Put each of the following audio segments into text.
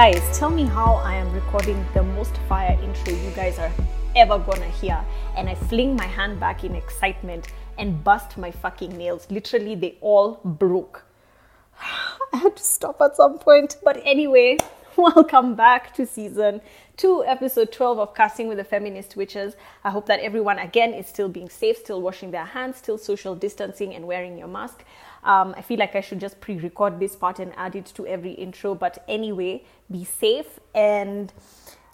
Guys, tell me how I am recording the most fire intro you guys are ever gonna hear. And I fling my hand back in excitement and bust my fucking nails. Literally, they all broke. I had to stop at some point. But anyway, welcome back to season two, episode 12 of Casting with the Feminist Witches. I hope that everyone, again, is still being safe, still washing their hands, still social distancing, and wearing your mask. Um, I feel like I should just pre record this part and add it to every intro. But anyway, be safe. And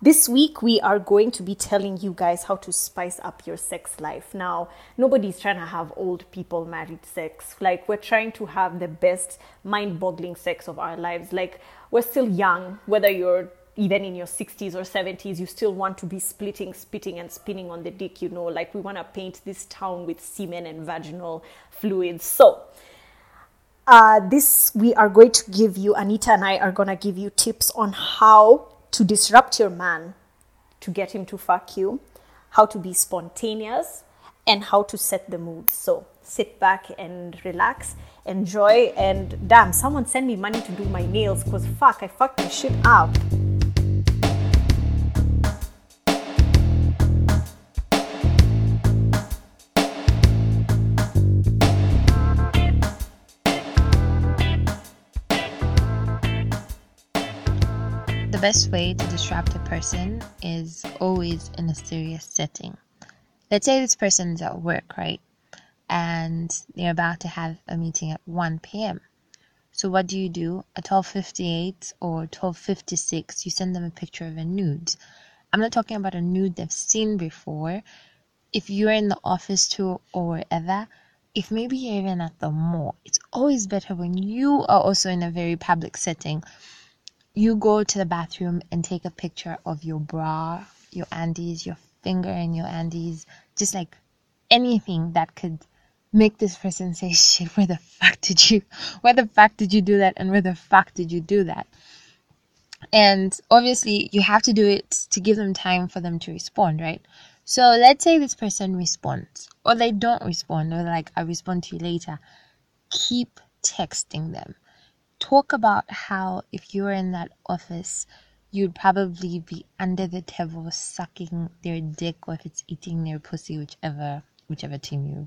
this week, we are going to be telling you guys how to spice up your sex life. Now, nobody's trying to have old people married sex. Like, we're trying to have the best mind boggling sex of our lives. Like, we're still young, whether you're even in your 60s or 70s, you still want to be splitting, spitting, and spinning on the dick, you know, like we want to paint this town with semen and vaginal fluids. So, uh, this we are going to give you, Anita and I are going to give you tips on how to disrupt your man to get him to fuck you, how to be spontaneous, and how to set the mood. So, sit back and relax, enjoy, and damn, someone send me money to do my nails because fuck, I fucked my shit up. Best way to disrupt a person is always in a serious setting. Let's say this person is at work, right? And they're about to have a meeting at 1 p.m. So what do you do? At 12:58 or 12:56, you send them a picture of a nude. I'm not talking about a nude they've seen before. If you're in the office too or wherever, if maybe you're even at the mall, it's always better when you are also in a very public setting you go to the bathroom and take a picture of your bra, your undies, your finger in your undies, just like anything that could make this person say, shit, where the fuck did you, where the fuck did you do that? And where the fuck did you do that? And obviously, you have to do it to give them time for them to respond, right? So let's say this person responds, or they don't respond, or like, I'll respond to you later. Keep texting them talk about how if you were in that office, you'd probably be under the table sucking their dick or if it's eating their pussy, whichever whichever team you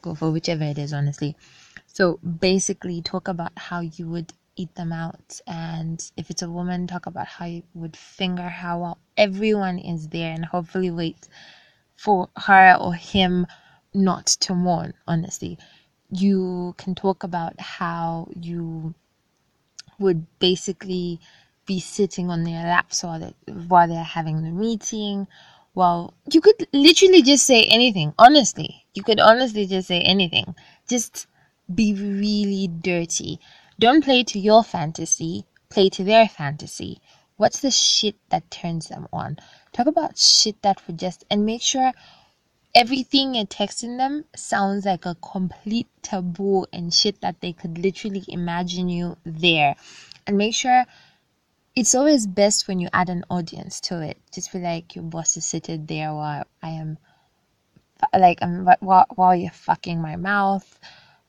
go for, whichever it is, honestly. So basically talk about how you would eat them out and if it's a woman talk about how you would finger her while everyone is there and hopefully wait for her or him not to mourn honestly you can talk about how you would basically be sitting on their laps while, they, while they're having the meeting. Well, you could literally just say anything, honestly. You could honestly just say anything. Just be really dirty. Don't play to your fantasy, play to their fantasy. What's the shit that turns them on? Talk about shit that would just, and make sure everything you're texting them sounds like a complete taboo and shit that they could literally imagine you there. And make sure it's always best when you add an audience to it. Just be like your boss is seated there while I am like I'm while, while you're fucking my mouth.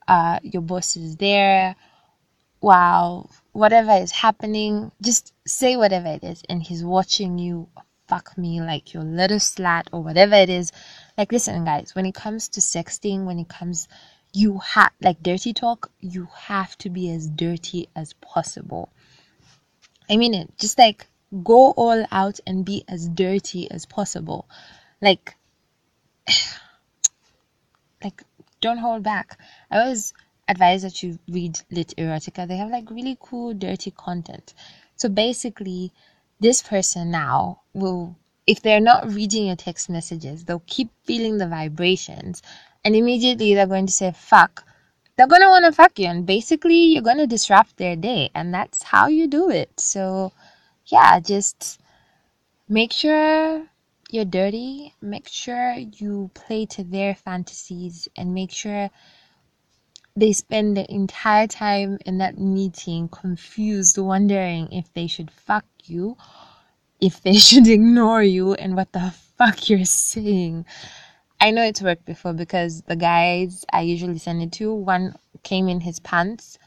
Uh, your boss is there while whatever is happening. Just say whatever it is, and he's watching you fuck me like your little slut or whatever it is like, listen, guys, when it comes to sexting, when it comes, you have, like, dirty talk, you have to be as dirty as possible. I mean it. Just like, go all out and be as dirty as possible. Like, like, don't hold back. I always advise that you read Literotica. They have like really cool, dirty content. So basically, this person now will if they're not reading your text messages, they'll keep feeling the vibrations and immediately they're going to say, fuck. They're going to want to fuck you. And basically, you're going to disrupt their day. And that's how you do it. So, yeah, just make sure you're dirty. Make sure you play to their fantasies and make sure they spend the entire time in that meeting confused, wondering if they should fuck you if they should ignore you and what the fuck you're saying. I know it's worked before because the guys I usually send it to, one came in his pants,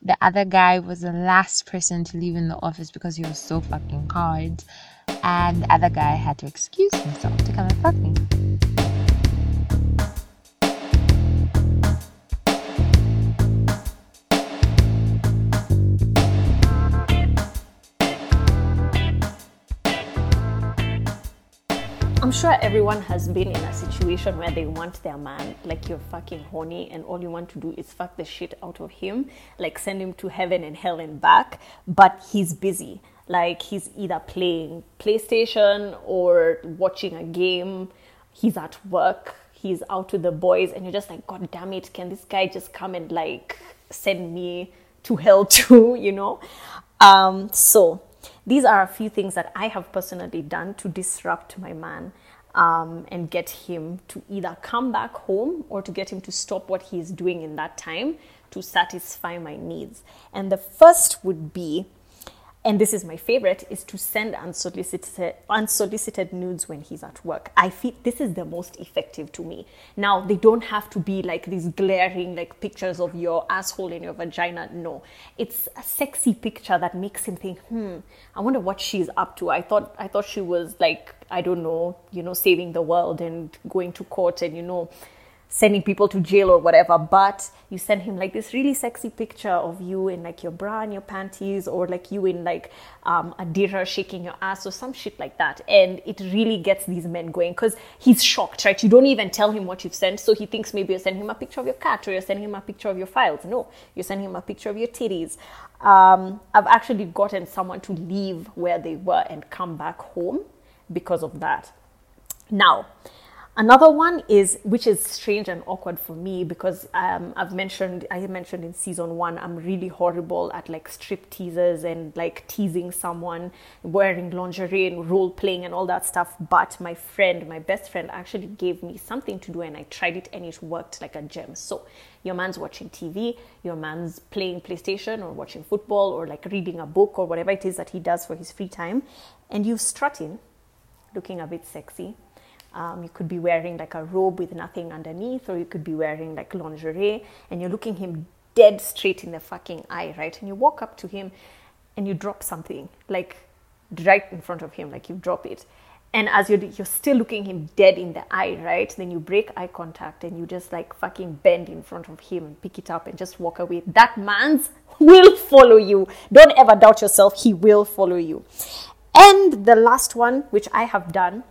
the other guy was the last person to leave in the office because he was so fucking hard. And the other guy had to excuse himself to come and fuck me. Sure everyone has been in a situation where they want their man, like you're fucking horny, and all you want to do is fuck the shit out of him, like send him to heaven and hell and back, but he's busy. Like he's either playing PlayStation or watching a game, he's at work, he's out with the boys, and you're just like, God damn it, can this guy just come and like send me to hell too, you know? Um, so these are a few things that I have personally done to disrupt my man um, and get him to either come back home or to get him to stop what he's doing in that time to satisfy my needs. And the first would be and this is my favorite is to send unsolicited unsolicited nudes when he's at work. I feel this is the most effective to me. Now they don't have to be like these glaring like pictures of your asshole and your vagina. No. It's a sexy picture that makes him think hmm i wonder what she's up to. I thought i thought she was like i don't know you know saving the world and going to court and you know sending people to jail or whatever, but you send him like this really sexy picture of you in like your bra and your panties, or like you in like um, a dira shaking your ass or some shit like that. And it really gets these men going because he's shocked, right? You don't even tell him what you've sent, so he thinks maybe you're sending him a picture of your cat or you're sending him a picture of your files. No, you're sending him a picture of your titties. Um, I've actually gotten someone to leave where they were and come back home because of that. Now, Another one is, which is strange and awkward for me because um, I've mentioned, I mentioned in season one, I'm really horrible at like strip teasers and like teasing someone, wearing lingerie and role playing and all that stuff. But my friend, my best friend, actually gave me something to do and I tried it and it worked like a gem. So your man's watching TV, your man's playing PlayStation or watching football or like reading a book or whatever it is that he does for his free time, and you strut in, looking a bit sexy um, you could be wearing like a robe with nothing underneath, or you could be wearing like lingerie, and you're looking him dead straight in the fucking eye, right? And you walk up to him and you drop something, like right in front of him, like you drop it. And as you're, you're still looking him dead in the eye, right? Then you break eye contact and you just like fucking bend in front of him and pick it up and just walk away. That man's will follow you. Don't ever doubt yourself. He will follow you. And the last one, which I have done,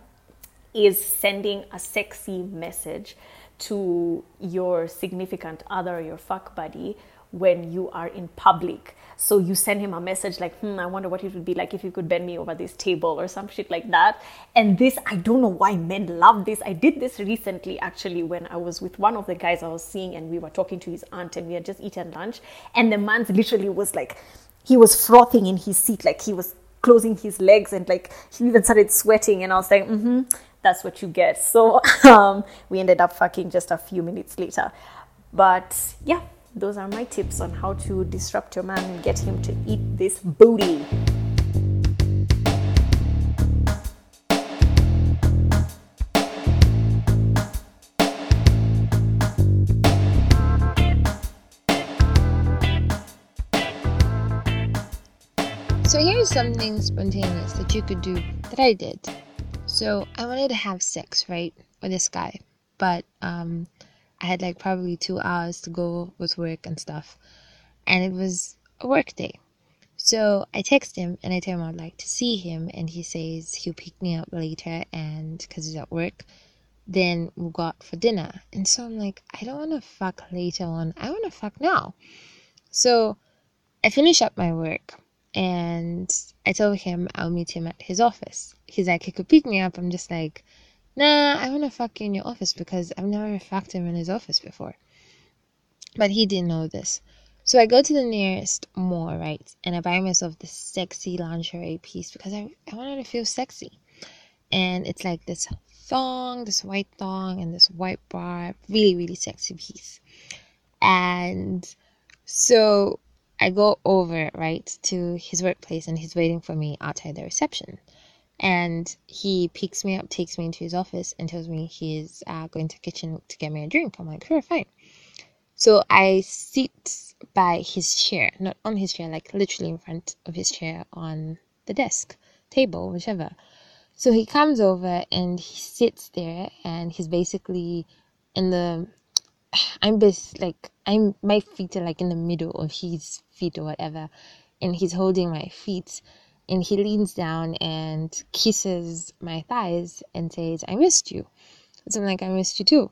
is sending a sexy message to your significant other, your fuck buddy, when you are in public. So you send him a message like, hmm, I wonder what it would be like if you could bend me over this table or some shit like that. And this, I don't know why men love this. I did this recently actually when I was with one of the guys I was seeing and we were talking to his aunt and we had just eaten lunch. And the man literally was like, he was frothing in his seat, like he was closing his legs and like he even started sweating. And I was like, mm hmm, that's what you get. So um, we ended up fucking just a few minutes later. But yeah, those are my tips on how to disrupt your man and get him to eat this booty. So here's something spontaneous that you could do that I did. So I wanted to have sex, right, with this guy, but um, I had like probably two hours to go with work and stuff, and it was a work day. So I text him and I tell him I'd like to see him, and he says he'll pick me up later, and because he's at work, then we'll go out for dinner. And so I'm like, I don't want to fuck later on. I want to fuck now. So I finish up my work and I told him I'll meet him at his office. He's like, he could pick me up. I'm just like, nah, I wanna fuck you in your office because I've never fucked him in his office before. But he didn't know this. So I go to the nearest mall, right? And I buy myself this sexy lingerie piece because I, I wanted to feel sexy. And it's like this thong, this white thong, and this white bar. Really, really sexy piece. And so I go over, right, to his workplace and he's waiting for me outside the reception. And he picks me up, takes me into his office, and tells me he's uh, going to the kitchen to get me a drink. I'm like, sure, fine. So I sit by his chair, not on his chair, like literally in front of his chair on the desk, table, whichever. So he comes over and he sits there and he's basically in the I'm bas like I'm my feet are like in the middle of his feet or whatever and he's holding my feet and he leans down and kisses my thighs and says, I missed you. So I'm like, I missed you too.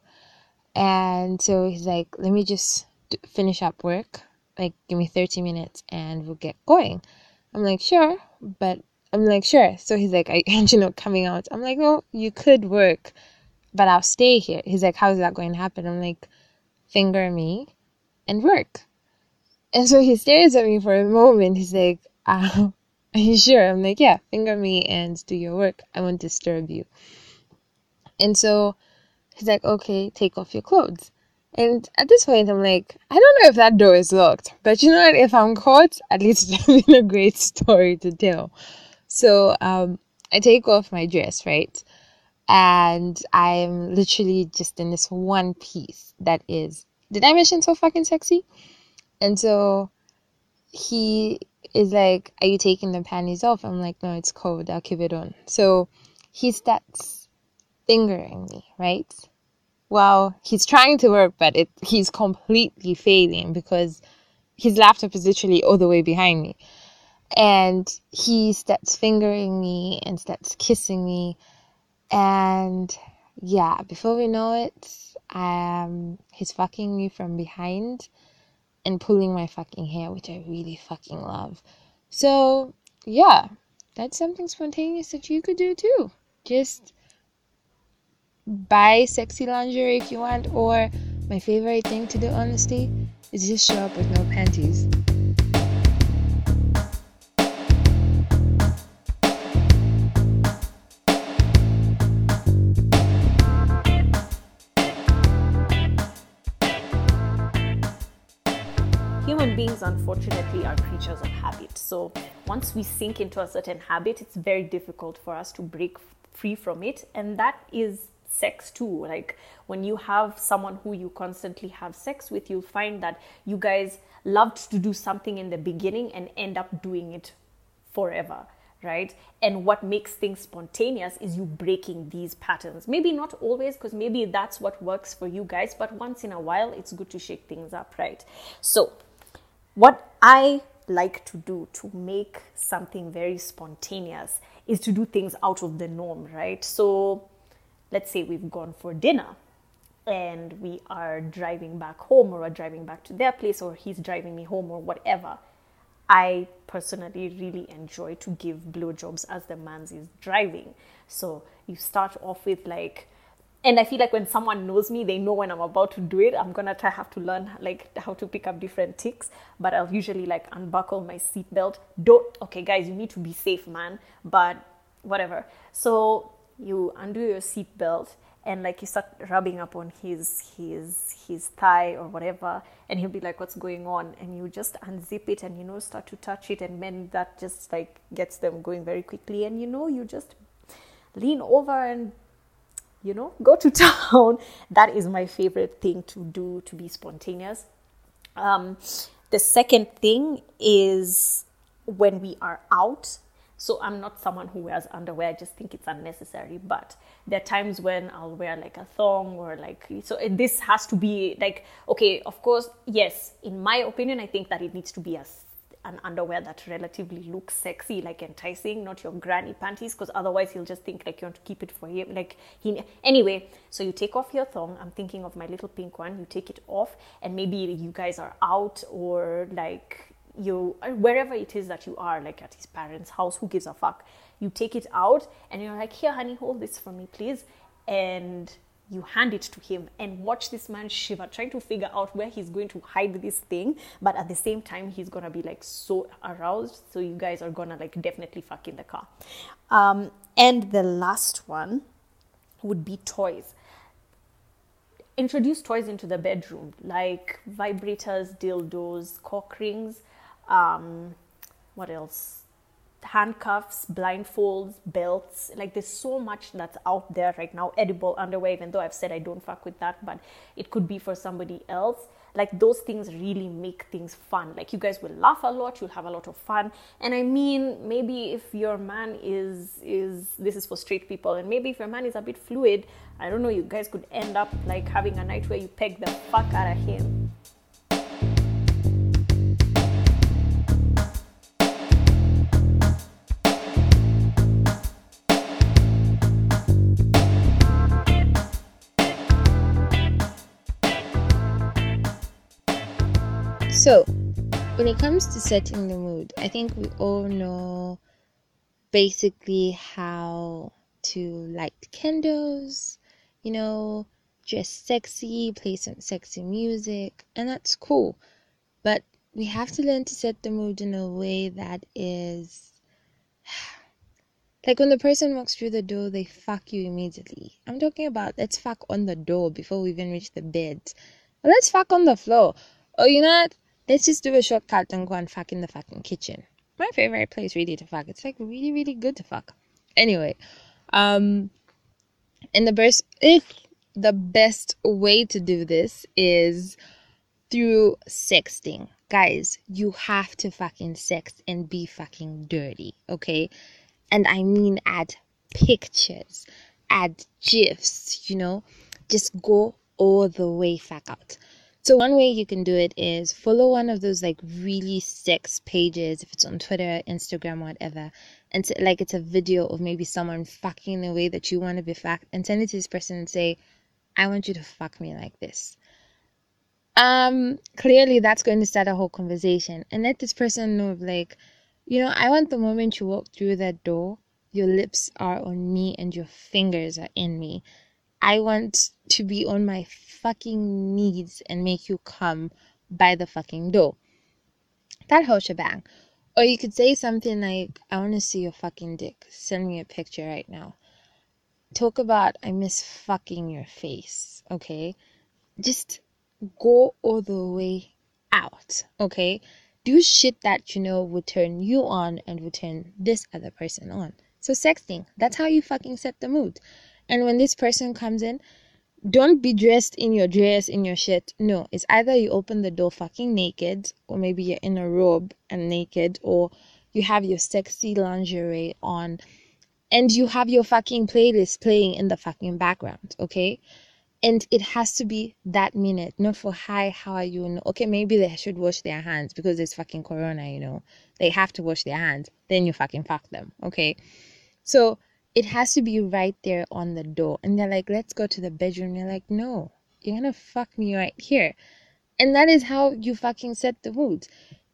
And so he's like, let me just finish up work. Like, give me 30 minutes and we'll get going. I'm like, sure. But I'm like, sure. So he's like, I, you know, coming out. I'm like, well, you could work, but I'll stay here. He's like, how's that going to happen? I'm like, finger me and work. And so he stares at me for a moment. He's like, uh, Are you sure? I'm like, Yeah, finger me and do your work. I won't disturb you. And so he's like, Okay, take off your clothes. And at this point, I'm like, I don't know if that door is locked, but you know what? If I'm caught, at least it's been a great story to tell. So um, I take off my dress, right? And I'm literally just in this one piece that is, did I mention so fucking sexy? And so he is like, Are you taking the panties off? I'm like, No, it's cold. I'll keep it on. So he starts fingering me, right? Well, he's trying to work, but it, he's completely failing because his laptop is literally all the way behind me. And he starts fingering me and starts kissing me. And yeah, before we know it, um, he's fucking me from behind and pulling my fucking hair, which I really fucking love. So, yeah, that's something spontaneous that you could do too. Just buy sexy lingerie if you want, or my favorite thing to do, honestly, is just show up with no panties. Unfortunately, are creatures of habit. So once we sink into a certain habit, it's very difficult for us to break free from it. And that is sex too. Like when you have someone who you constantly have sex with, you'll find that you guys loved to do something in the beginning and end up doing it forever right? And what makes things spontaneous is you breaking these patterns. Maybe not always, because maybe that's what works for you guys, but once in a while, it's good to shake things up, right? So, what I like to do to make something very spontaneous is to do things out of the norm, right? So let's say we've gone for dinner and we are driving back home or we're driving back to their place or he's driving me home or whatever. I personally really enjoy to give blowjobs as the man's is driving. So you start off with like and I feel like when someone knows me, they know when I'm about to do it. I'm gonna try have to learn like how to pick up different ticks, but I'll usually like unbuckle my seatbelt. Don't okay, guys, you need to be safe, man. But whatever. So you undo your seatbelt and like you start rubbing up on his his his thigh or whatever, and he'll be like, "What's going on?" And you just unzip it and you know start to touch it, and then that just like gets them going very quickly, and you know you just lean over and you know, go to town. that is my favorite thing to do to be spontaneous. Um, the second thing is when we are out. So I'm not someone who wears underwear. I just think it's unnecessary. But there are times when I'll wear like a thong or like so. This has to be like okay. Of course, yes. In my opinion, I think that it needs to be a an underwear that relatively looks sexy, like enticing, not your granny panties, because otherwise he'll just think like you want to keep it for him. Like he anyway. So you take off your thong. I'm thinking of my little pink one. You take it off, and maybe you guys are out or like you uh, wherever it is that you are, like at his parents' house. Who gives a fuck? You take it out, and you're like, here, honey, hold this for me, please, and you hand it to him and watch this man shiver trying to figure out where he's going to hide this thing. But at the same time he's gonna be like so aroused. So you guys are gonna like definitely fuck in the car. Um, and the last one would be toys. Introduce toys into the bedroom like vibrators dildos cock rings um, what else handcuffs, blindfolds, belts. Like there's so much that's out there right now. Edible underwear, even though I've said I don't fuck with that, but it could be for somebody else. Like those things really make things fun. Like you guys will laugh a lot, you'll have a lot of fun. And I mean, maybe if your man is is this is for straight people, and maybe if your man is a bit fluid, I don't know, you guys could end up like having a night where you peg the fuck out of him. So, when it comes to setting the mood, I think we all know basically how to light candles, you know, dress sexy, play some sexy music, and that's cool. But we have to learn to set the mood in a way that is like when the person walks through the door, they fuck you immediately. I'm talking about let's fuck on the door before we even reach the bed. let's fuck on the floor. Oh, you know what? Let's just do a shortcut and go and fuck in the fucking kitchen. My favorite place really to fuck. It's like really, really good to fuck. Anyway, um, and the best, if the best way to do this is through sexting. Guys, you have to fucking sex and be fucking dirty, okay? And I mean add pictures, add gifs, you know? Just go all the way fuck out. So one way you can do it is follow one of those like really sex pages, if it's on Twitter, Instagram, whatever, and like it's a video of maybe someone fucking the way that you want to be fucked, and send it to this person and say, "I want you to fuck me like this." Um, clearly that's going to start a whole conversation, and let this person know, like, you know, I want the moment you walk through that door, your lips are on me and your fingers are in me. I want to be on my fucking knees and make you come by the fucking door. That whole shebang. Or you could say something like, I want to see your fucking dick. Send me a picture right now. Talk about, I miss fucking your face. Okay? Just go all the way out. Okay? Do shit that you know would turn you on and would turn this other person on. So, sexting, that's how you fucking set the mood. And when this person comes in, don't be dressed in your dress, in your shirt. No, it's either you open the door fucking naked, or maybe you're in a robe and naked, or you have your sexy lingerie on, and you have your fucking playlist playing in the fucking background, okay? And it has to be that minute, not for hi, how are you? okay, maybe they should wash their hands because it's fucking corona, you know. They have to wash their hands. Then you fucking fuck them, okay? So it has to be right there on the door. And they're like, let's go to the bedroom. You're like, no, you're gonna fuck me right here. And that is how you fucking set the mood.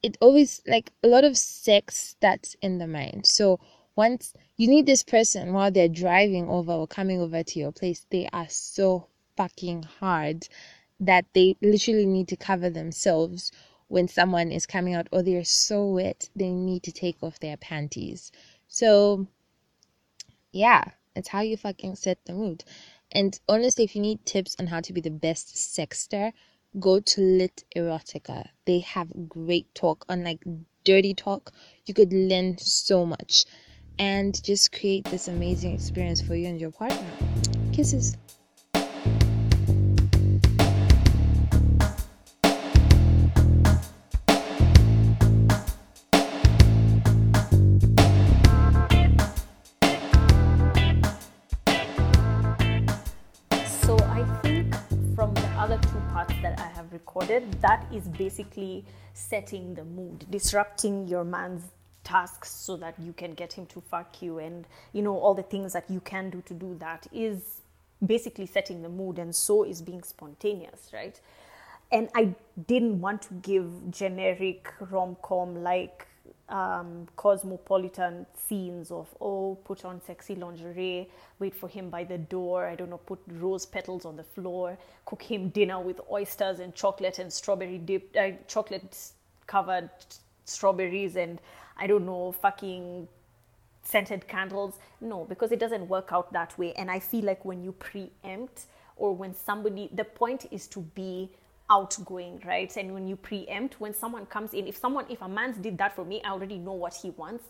It always, like, a lot of sex starts in the mind. So once you need this person while they're driving over or coming over to your place, they are so fucking hard that they literally need to cover themselves when someone is coming out or they're so wet they need to take off their panties. So yeah, it's how you fucking set the mood. And honestly, if you need tips on how to be the best sexter, go to Lit Erotica. They have great talk, on like dirty talk. You could learn so much and just create this amazing experience for you and your partner. Kisses. Recorded, that is basically setting the mood, disrupting your man's tasks so that you can get him to fuck you and you know all the things that you can do to do that is basically setting the mood and so is being spontaneous right? And i didn't want to give generic rom-com like um, cosmopolitan scenes of oh put on sexy lingerie wait for him by the door i don't know put rose petals on the floor cook him dinner with oysters and chocolate and strawberry dip uh, chocolate covered strawberries and i don't know fucking scented candles. No because it doesn't work out that way. And i feel like when you preempt or when somebody the point is to be outgoing, right? And when you preempt, when someone comes in, if someone, if a man's did that for me, I already know what he wants.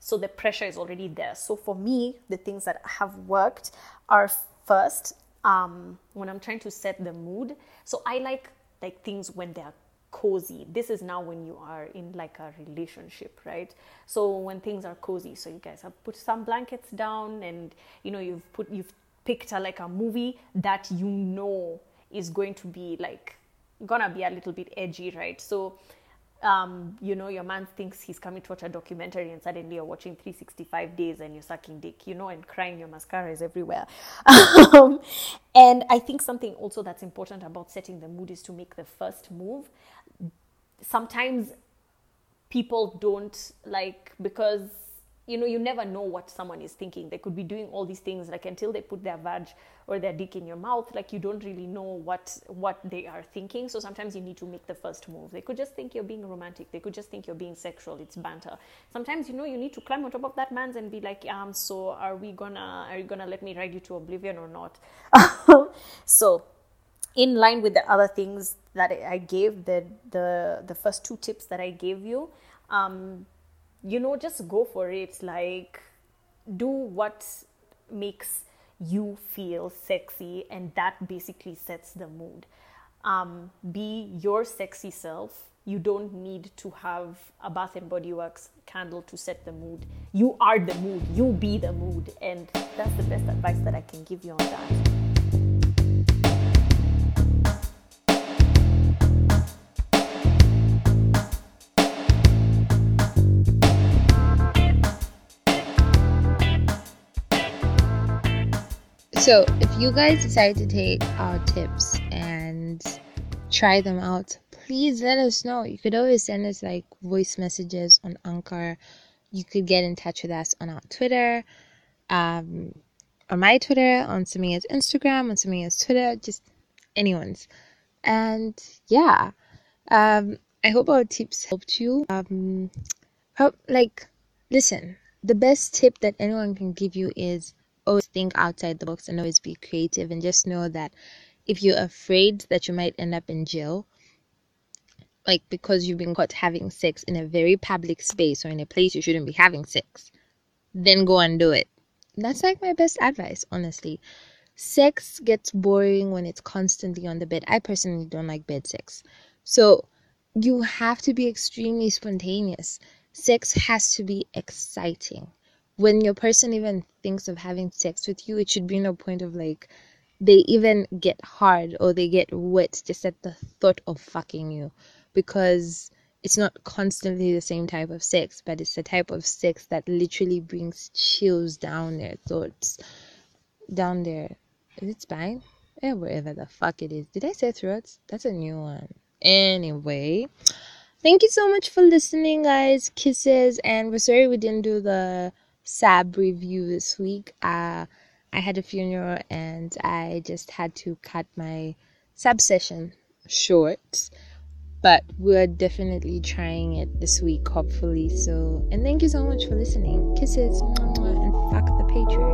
So the pressure is already there. So for me, the things that have worked are first um, when I'm trying to set the mood. So I like like things when they're cozy. This is now when you are in like a relationship, right? So when things are cozy, so you guys have put some blankets down and you know you've put you've picked a, like a movie that you know is going to be like gonna be a little bit edgy, right? So um, you know, your man thinks he's coming to watch a documentary and suddenly you're watching 365 days and you're sucking dick, you know, and crying, your mascara is everywhere. um, and I think something also that's important about setting the mood is to make the first move. Sometimes people don't like because you know you never know what someone is thinking. They could be doing all these things like until they put their vag or their dick in your mouth like you don't really know what what they are thinking. So sometimes you need to make the first move. They could just think you're being romantic. They could just think you're being sexual. It's banter. Sometimes you know you need to climb on top of that man's and be like um so are we gonna are you gonna let me ride you to oblivion or not? So in line with the other things that I gave the the the first two tips that I gave you um you know, just go for it. Like, do what makes you feel sexy, and that basically sets the mood. Um, be your sexy self. You don't need to have a Bath and Body Works candle to set the mood. You are the mood. You be the mood, and that's the best advice that I can give you on that. So, if you guys decide to take our tips and try them out, please let us know. You could always send us like voice messages on Anchor. You could get in touch with us on our Twitter, um, on my Twitter, on Samia's Instagram, on Samia's Twitter, just anyone's. And yeah, um, I hope our tips helped you. Um, hope like listen. The best tip that anyone can give you is always think outside the box and always be creative and just know that if you're afraid that you might end up in jail like because you've been caught having sex in a very public space or in a place you shouldn't be having sex then go and do it. That's like my best advice honestly. Sex gets boring when it's constantly on the bed. I personally don't like bed sex. So you have to be extremely spontaneous. Sex has to be exciting when your person even thinks of having sex with you, it should be no point of like they even get hard or they get wet just at the thought of fucking you because it's not constantly the same type of sex, but it's a type of sex that literally brings chills down their thoughts, down there. Is it spine? Yeah, wherever the fuck it is. Did I say throats? That's a new one. Anyway, thank you so much for listening, guys. Kisses, and we're sorry we didn't do the sab review this week. Uh, I had a funeral and I just had to cut my sab session short. But we're definitely trying it this week, hopefully. So, and thank you so much for listening. Kisses and fuck the Patreon.